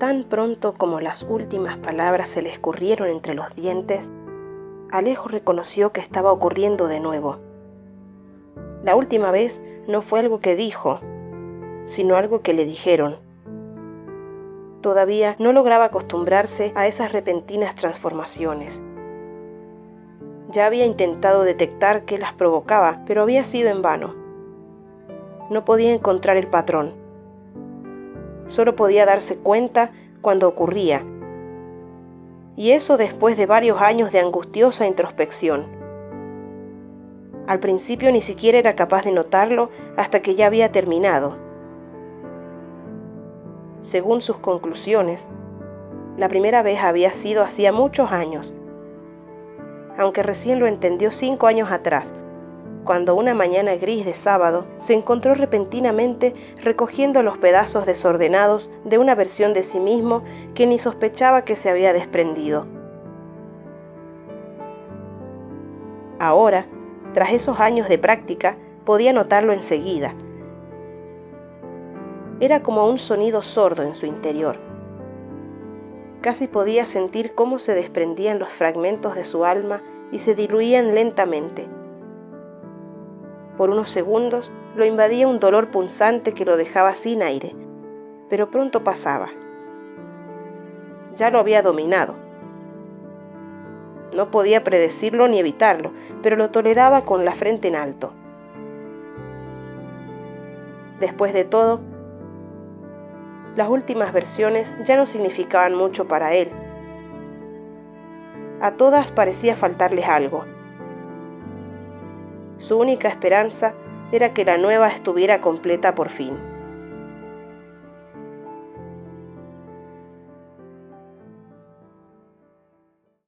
Tan pronto como las últimas palabras se le escurrieron entre los dientes, Alejo reconoció que estaba ocurriendo de nuevo. La última vez no fue algo que dijo, sino algo que le dijeron. Todavía no lograba acostumbrarse a esas repentinas transformaciones. Ya había intentado detectar qué las provocaba, pero había sido en vano. No podía encontrar el patrón. Solo podía darse cuenta cuando ocurría. Y eso después de varios años de angustiosa introspección. Al principio ni siquiera era capaz de notarlo hasta que ya había terminado según sus conclusiones, la primera vez había sido hacía muchos años, aunque recién lo entendió cinco años atrás, cuando una mañana gris de sábado se encontró repentinamente recogiendo los pedazos desordenados de una versión de sí mismo que ni sospechaba que se había desprendido. Ahora, tras esos años de práctica, podía notarlo enseguida, era como un sonido sordo en su interior. Casi podía sentir cómo se desprendían los fragmentos de su alma y se diluían lentamente. Por unos segundos lo invadía un dolor punzante que lo dejaba sin aire, pero pronto pasaba. Ya lo había dominado. No podía predecirlo ni evitarlo, pero lo toleraba con la frente en alto. Después de todo, las últimas versiones ya no significaban mucho para él. A todas parecía faltarles algo. Su única esperanza era que la nueva estuviera completa por fin.